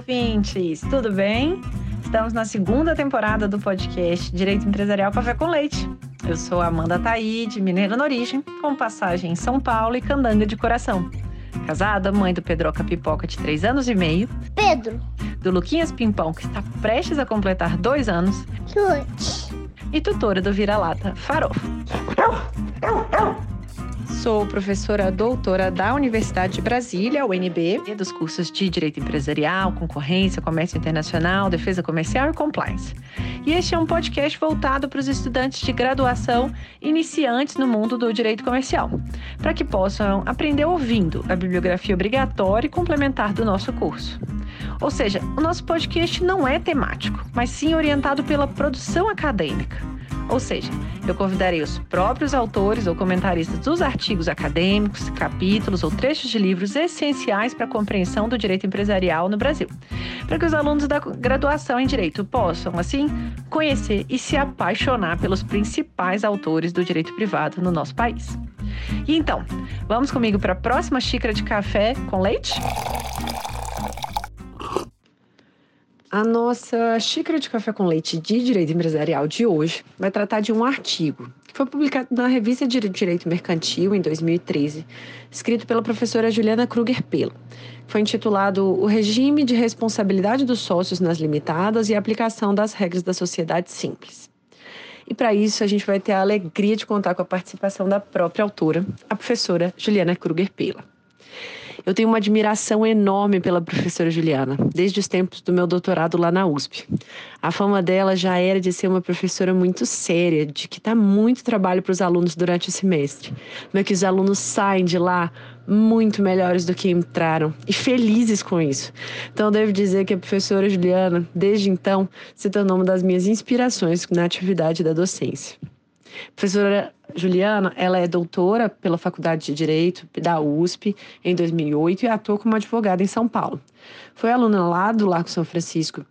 ouvintes! Tudo bem? Estamos na segunda temporada do podcast Direito Empresarial Café com Leite. Eu sou Amanda Taide, mineira na origem, com passagem em São Paulo e candanga de coração. Casada, mãe do Pedroca Pipoca de 3 anos e meio. Pedro. Do Luquinhas Pimpão, que está prestes a completar 2 anos. Chute. E tutora do Vira-Lata Farofa. Sou professora doutora da Universidade de Brasília, UNB, dos cursos de Direito Empresarial, Concorrência, Comércio Internacional, Defesa Comercial e Compliance. E este é um podcast voltado para os estudantes de graduação iniciantes no mundo do direito comercial, para que possam aprender ouvindo a bibliografia obrigatória e complementar do nosso curso. Ou seja, o nosso podcast não é temático, mas sim orientado pela produção acadêmica. Ou seja, eu convidarei os próprios autores ou comentaristas dos artigos acadêmicos, capítulos ou trechos de livros essenciais para a compreensão do direito empresarial no Brasil, para que os alunos da graduação em direito possam, assim, conhecer e se apaixonar pelos principais autores do direito privado no nosso país. E então, vamos comigo para a próxima xícara de café com leite? A nossa xícara de café com leite de direito empresarial de hoje vai tratar de um artigo que foi publicado na revista de Direito Mercantil em 2013, escrito pela professora Juliana Kruger Pelo. Foi intitulado O Regime de Responsabilidade dos Sócios nas Limitadas e a Aplicação das Regras da Sociedade Simples. E para isso a gente vai ter a alegria de contar com a participação da própria autora, a professora Juliana Kruger Pela. Eu tenho uma admiração enorme pela professora Juliana, desde os tempos do meu doutorado lá na USP. A fama dela já era de ser uma professora muito séria, de que dá muito trabalho para os alunos durante o semestre, mas que os alunos saem de lá muito melhores do que entraram e felizes com isso. Então, devo dizer que a professora Juliana, desde então, se tornou uma das minhas inspirações na atividade da docência. Professora Juliana, ela é doutora pela Faculdade de Direito da USP em 2008 e atuou como advogada em São Paulo. Foi aluna lá do Largo São Francisco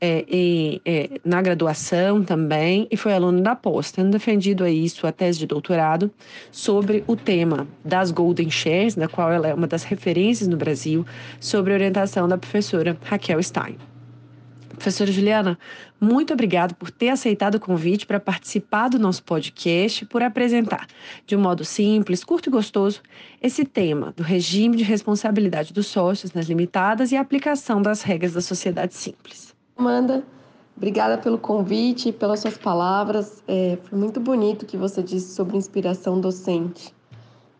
é, e, é, na graduação também e foi aluna da pós, tendo defendido aí sua tese de doutorado sobre o tema das Golden Shares, da qual ela é uma das referências no Brasil, sobre a orientação da professora Raquel Stein. Professora Juliana, muito obrigada por ter aceitado o convite para participar do nosso podcast, por apresentar, de um modo simples, curto e gostoso, esse tema do regime de responsabilidade dos sócios nas limitadas e a aplicação das regras da sociedade simples. Amanda, obrigada pelo convite e pelas suas palavras. É, foi muito bonito o que você disse sobre inspiração docente.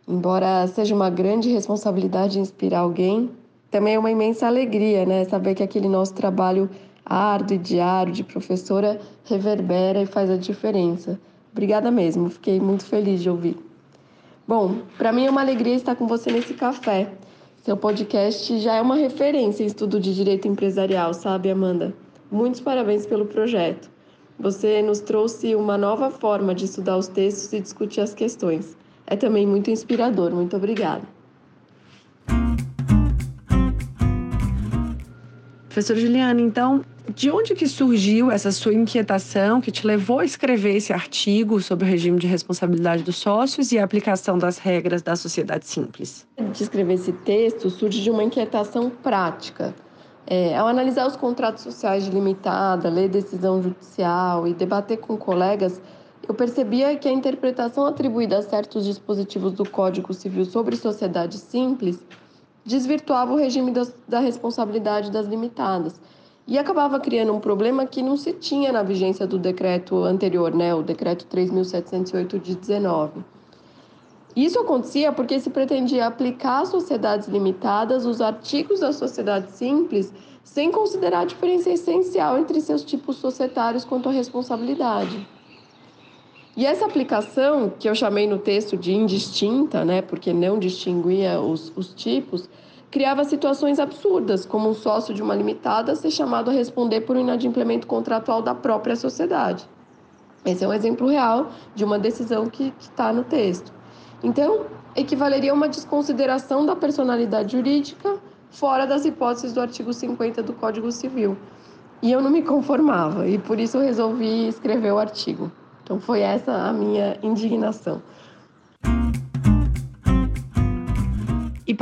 Embora seja uma grande responsabilidade inspirar alguém, também é uma imensa alegria, né? Saber que aquele nosso trabalho árduo e diário de professora reverbera e faz a diferença. Obrigada mesmo, fiquei muito feliz de ouvir. Bom, para mim é uma alegria estar com você nesse café. Seu podcast já é uma referência em estudo de direito empresarial, sabe, Amanda? Muitos parabéns pelo projeto. Você nos trouxe uma nova forma de estudar os textos e discutir as questões. É também muito inspirador. Muito obrigada. Professor Juliana, então, de onde que surgiu essa sua inquietação que te levou a escrever esse artigo sobre o regime de responsabilidade dos sócios e a aplicação das regras da sociedade simples? De escrever esse texto surge de uma inquietação prática. É, ao analisar os contratos sociais de limitada, ler decisão judicial e debater com colegas, eu percebia que a interpretação atribuída a certos dispositivos do Código Civil sobre sociedade simples desvirtuava o regime da responsabilidade das limitadas e acabava criando um problema que não se tinha na vigência do decreto anterior, né, o decreto 3708 de 19. Isso acontecia porque se pretendia aplicar às sociedades limitadas os artigos da sociedade simples sem considerar a diferença essencial entre seus tipos societários quanto à responsabilidade. E essa aplicação, que eu chamei no texto de indistinta, né, porque não distinguia os, os tipos, criava situações absurdas, como um sócio de uma limitada ser chamado a responder por um inadimplemento contratual da própria sociedade. Esse é um exemplo real de uma decisão que está no texto. Então, equivaleria a uma desconsideração da personalidade jurídica fora das hipóteses do artigo 50 do Código Civil. E eu não me conformava, e por isso eu resolvi escrever o artigo. Então, foi essa a minha indignação.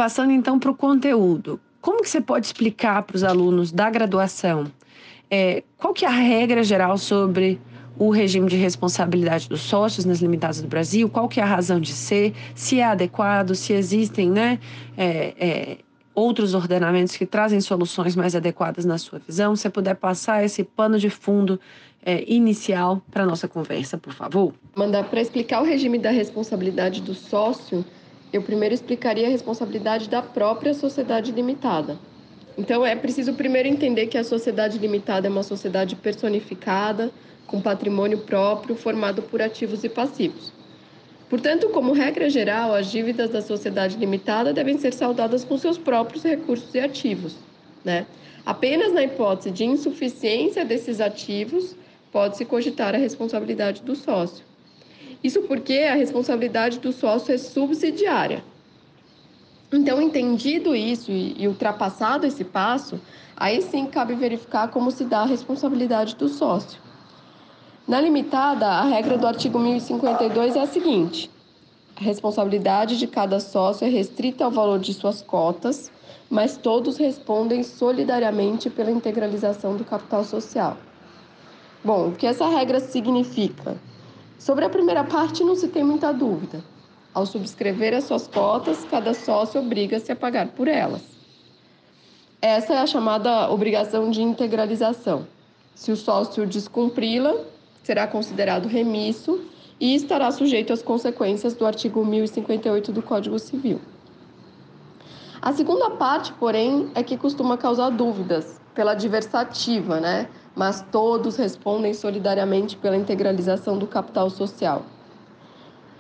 Passando então para o conteúdo. como que você pode explicar para os alunos da graduação é, qual que é a regra geral sobre o regime de responsabilidade dos sócios nas limitadas do Brasil, qual que é a razão de ser, se é adequado, se existem né, é, é, outros ordenamentos que trazem soluções mais adequadas na sua visão. Se você puder passar esse pano de fundo é, inicial para a nossa conversa, por favor. Mandar para explicar o regime da responsabilidade do sócio, eu primeiro explicaria a responsabilidade da própria sociedade limitada. Então, é preciso primeiro entender que a sociedade limitada é uma sociedade personificada, com patrimônio próprio, formado por ativos e passivos. Portanto, como regra geral, as dívidas da sociedade limitada devem ser saldadas com seus próprios recursos e ativos. Né? Apenas na hipótese de insuficiência desses ativos pode-se cogitar a responsabilidade do sócio. Isso porque a responsabilidade do sócio é subsidiária. Então, entendido isso e, ultrapassado esse passo, aí sim cabe verificar como se dá a responsabilidade do sócio. Na limitada, a regra do artigo 1052 é a seguinte: a responsabilidade de cada sócio é restrita ao valor de suas cotas, mas todos respondem solidariamente pela integralização do capital social. Bom, o que essa regra significa? Sobre a primeira parte, não se tem muita dúvida. Ao subscrever as suas cotas, cada sócio obriga-se a pagar por elas. Essa é a chamada obrigação de integralização. Se o sócio descumpri-la, será considerado remisso e estará sujeito às consequências do artigo 1058 do Código Civil. A segunda parte, porém, é que costuma causar dúvidas pela diversativa, né? Mas todos respondem solidariamente pela integralização do capital social.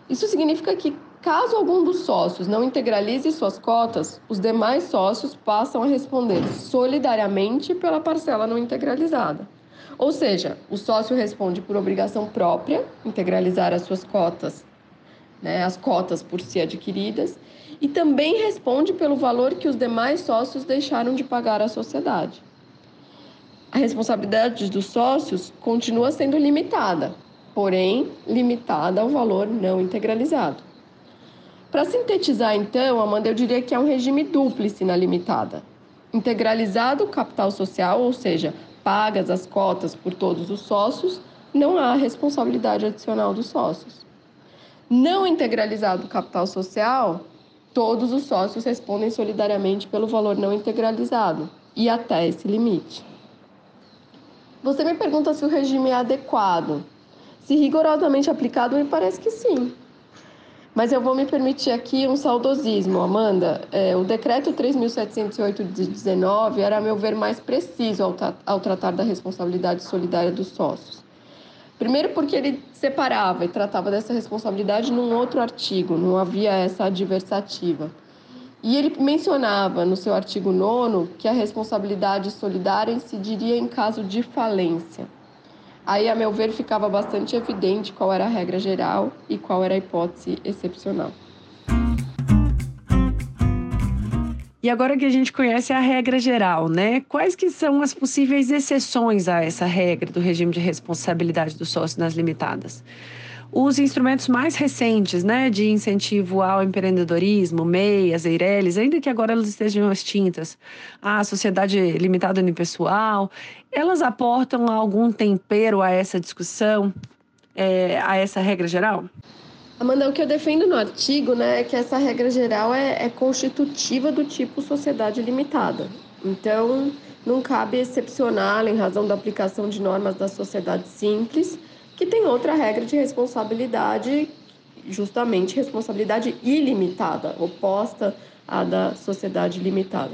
Isso significa que, caso algum dos sócios não integralize suas cotas, os demais sócios passam a responder solidariamente pela parcela não integralizada. Ou seja, o sócio responde por obrigação própria, integralizar as suas cotas, né, as cotas por si adquiridas, e também responde pelo valor que os demais sócios deixaram de pagar à sociedade. A responsabilidade dos sócios continua sendo limitada, porém limitada ao valor não integralizado. Para sintetizar, então, Amanda, eu diria que é um regime dúplice na limitada. Integralizado o capital social, ou seja, pagas as cotas por todos os sócios, não há responsabilidade adicional dos sócios. Não integralizado o capital social, todos os sócios respondem solidariamente pelo valor não integralizado e até esse limite. Você me pergunta se o regime é adequado. Se rigorosamente aplicado, me parece que sim. Mas eu vou me permitir aqui um saudosismo, Amanda. É, o decreto 3.708 de 19 era, a meu ver, mais preciso ao, ao tratar da responsabilidade solidária dos sócios. Primeiro, porque ele separava e tratava dessa responsabilidade num outro artigo, não havia essa adversativa. E ele mencionava no seu artigo 9 que a responsabilidade solidária incidiria em caso de falência. Aí, a meu ver, ficava bastante evidente qual era a regra geral e qual era a hipótese excepcional. E agora que a gente conhece a regra geral, né? Quais que são as possíveis exceções a essa regra do regime de responsabilidade do sócio nas limitadas? Os instrumentos mais recentes, né, de incentivo ao empreendedorismo, MEI, as EIRELIs, ainda que agora elas estejam extintas, a sociedade limitada unipessoal, elas aportam algum tempero a essa discussão, é, a essa regra geral? Amanda, o que eu defendo no artigo né, é que essa regra geral é, é constitutiva do tipo sociedade limitada. Então, não cabe excepcional em razão da aplicação de normas da sociedade simples, que tem outra regra de responsabilidade, justamente responsabilidade ilimitada, oposta à da sociedade limitada.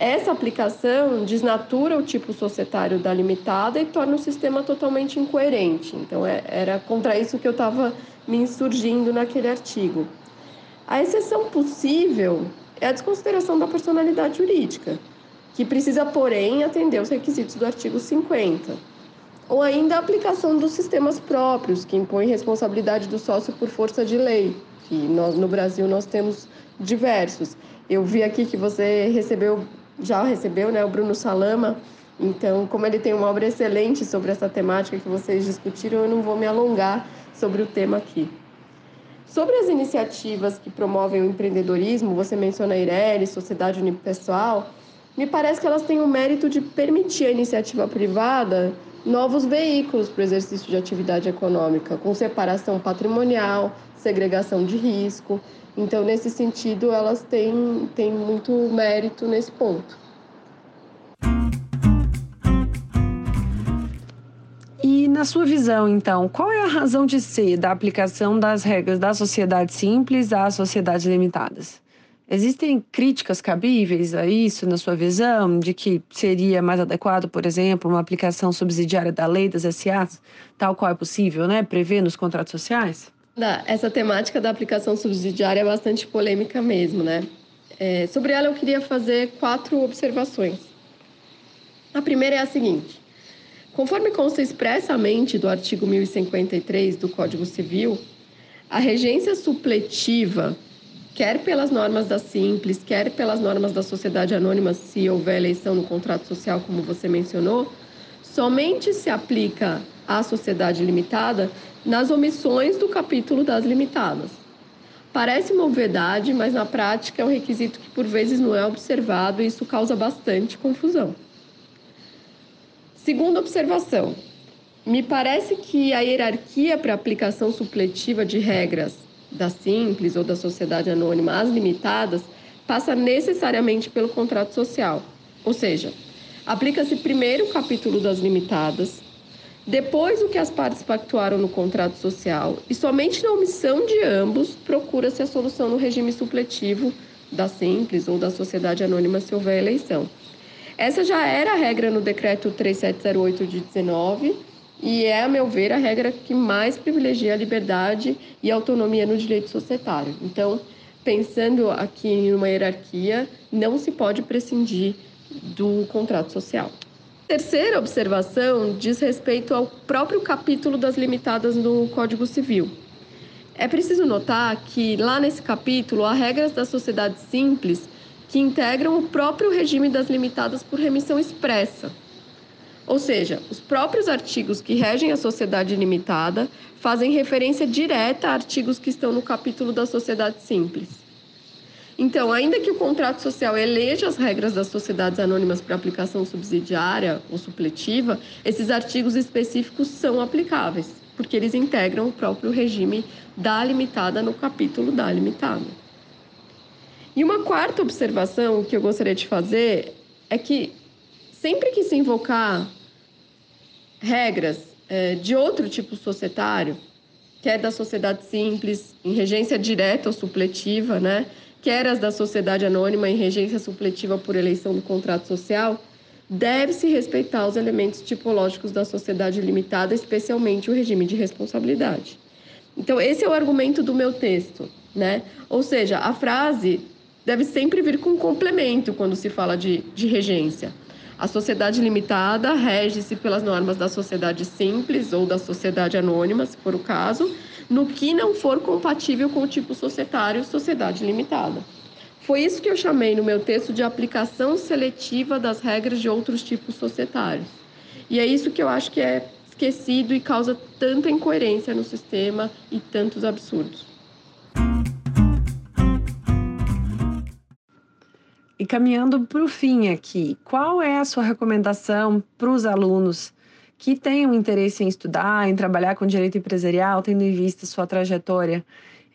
Essa aplicação desnatura o tipo societário da limitada e torna o sistema totalmente incoerente. Então, é, era contra isso que eu estava me insurgindo naquele artigo. A exceção possível é a desconsideração da personalidade jurídica, que precisa, porém, atender os requisitos do artigo 50 ou ainda a aplicação dos sistemas próprios, que impõem responsabilidade do sócio por força de lei, que nós, no Brasil nós temos diversos. Eu vi aqui que você recebeu, já recebeu, né, o Bruno Salama, então, como ele tem uma obra excelente sobre essa temática que vocês discutiram, eu não vou me alongar sobre o tema aqui. Sobre as iniciativas que promovem o empreendedorismo, você menciona a Ireli, Sociedade Unipessoal, me parece que elas têm o mérito de permitir à iniciativa privada novos veículos para o exercício de atividade econômica, com separação patrimonial, segregação de risco. Então, nesse sentido, elas têm, têm muito mérito nesse ponto. E na sua visão, então, qual é a razão de ser da aplicação das regras da sociedade simples às sociedades limitadas? Existem críticas cabíveis a isso, na sua visão, de que seria mais adequado, por exemplo, uma aplicação subsidiária da lei das SAs, tal qual é possível, né, prever nos contratos sociais? Essa temática da aplicação subsidiária é bastante polêmica mesmo, né? É, sobre ela eu queria fazer quatro observações. A primeira é a seguinte: conforme consta expressamente do artigo 1053 do Código Civil, a regência supletiva, quer pelas normas da Simples, quer pelas normas da sociedade anônima, se houver eleição no contrato social, como você mencionou, somente se aplica à sociedade limitada nas omissões do capítulo das limitadas. Parece uma obviedade, mas na prática é um requisito que por vezes não é observado e isso causa bastante confusão. Segunda observação: me parece que a hierarquia para aplicação supletiva de regras da simples ou da sociedade anônima às limitadas passa necessariamente pelo contrato social. Ou seja, aplica-se primeiro o capítulo das limitadas, depois o que as partes pactuaram no contrato social e somente na omissão de ambos procura-se a solução no regime supletivo da Simples ou da sociedade anônima se houver eleição. Essa já era a regra no decreto 3708 de 19 e é, a meu ver, a regra que mais privilegia a liberdade e a autonomia no direito societário. Então, pensando aqui numa hierarquia, não se pode prescindir do contrato social terceira observação diz respeito ao próprio capítulo das limitadas no Código Civil. É preciso notar que lá nesse capítulo há regras da sociedade simples que integram o próprio regime das limitadas por remissão expressa. Ou seja, os próprios artigos que regem a sociedade limitada fazem referência direta a artigos que estão no capítulo da sociedade simples. Então, ainda que o contrato social eleja as regras das sociedades anônimas para aplicação subsidiária ou supletiva, esses artigos específicos são aplicáveis, porque eles integram o próprio regime da limitada no capítulo da limitada. E uma quarta observação que eu gostaria de fazer é que sempre que se invocar regras é, de outro tipo societário, quer da sociedade simples, em regência direta ou supletiva, né? quer as da sociedade anônima em regência supletiva por eleição do contrato social, deve-se respeitar os elementos tipológicos da sociedade limitada, especialmente o regime de responsabilidade. Então, esse é o argumento do meu texto, né? Ou seja, a frase deve sempre vir com complemento quando se fala de, de regência. A sociedade limitada rege-se pelas normas da sociedade simples ou da sociedade anônima, se for o caso, no que não for compatível com o tipo societário sociedade limitada. Foi isso que eu chamei no meu texto de aplicação seletiva das regras de outros tipos societários. E é isso que eu acho que é esquecido e causa tanta incoerência no sistema e tantos absurdos. E caminhando para o fim aqui, qual é a sua recomendação para os alunos que tenham interesse em estudar, em trabalhar com direito empresarial, tendo em vista sua trajetória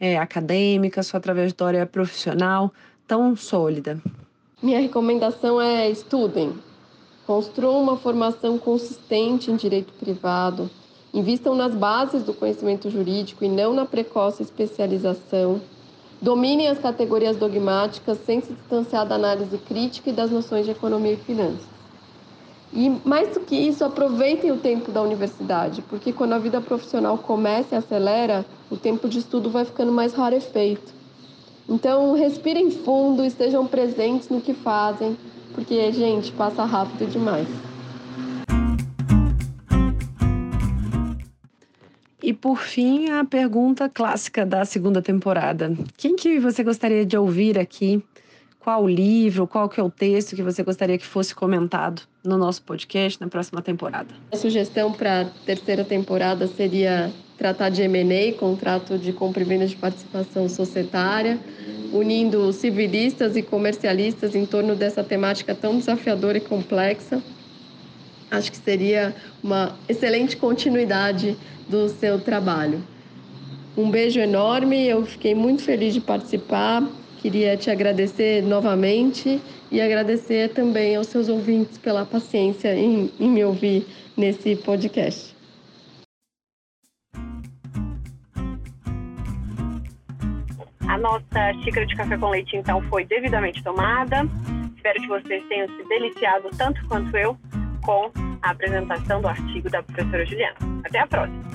é, acadêmica, sua trajetória profissional tão sólida? Minha recomendação é estudem, construam uma formação consistente em direito privado, invistam nas bases do conhecimento jurídico e não na precoce especialização. Dominem as categorias dogmáticas sem se distanciar da análise crítica e das noções de economia e finanças. E mais do que isso, aproveitem o tempo da universidade, porque quando a vida profissional começa e acelera, o tempo de estudo vai ficando mais rarefeito. Então, respirem fundo, estejam presentes no que fazem, porque, gente, passa rápido demais. E por fim, a pergunta clássica da segunda temporada. Quem que você gostaria de ouvir aqui qual livro, qual que é o texto que você gostaria que fosse comentado no nosso podcast na próxima temporada? A sugestão para a terceira temporada seria tratar de M&A, contrato de compra e venda de participação societária. Unindo civilistas e comercialistas em torno dessa temática tão desafiadora e complexa. Acho que seria uma excelente continuidade do seu trabalho. Um beijo enorme, eu fiquei muito feliz de participar. Queria te agradecer novamente e agradecer também aos seus ouvintes pela paciência em, em me ouvir nesse podcast. A nossa xícara de café com leite, então, foi devidamente tomada. Espero que vocês tenham se deliciado tanto quanto eu com a apresentação do artigo da professora Juliana. Até a próxima!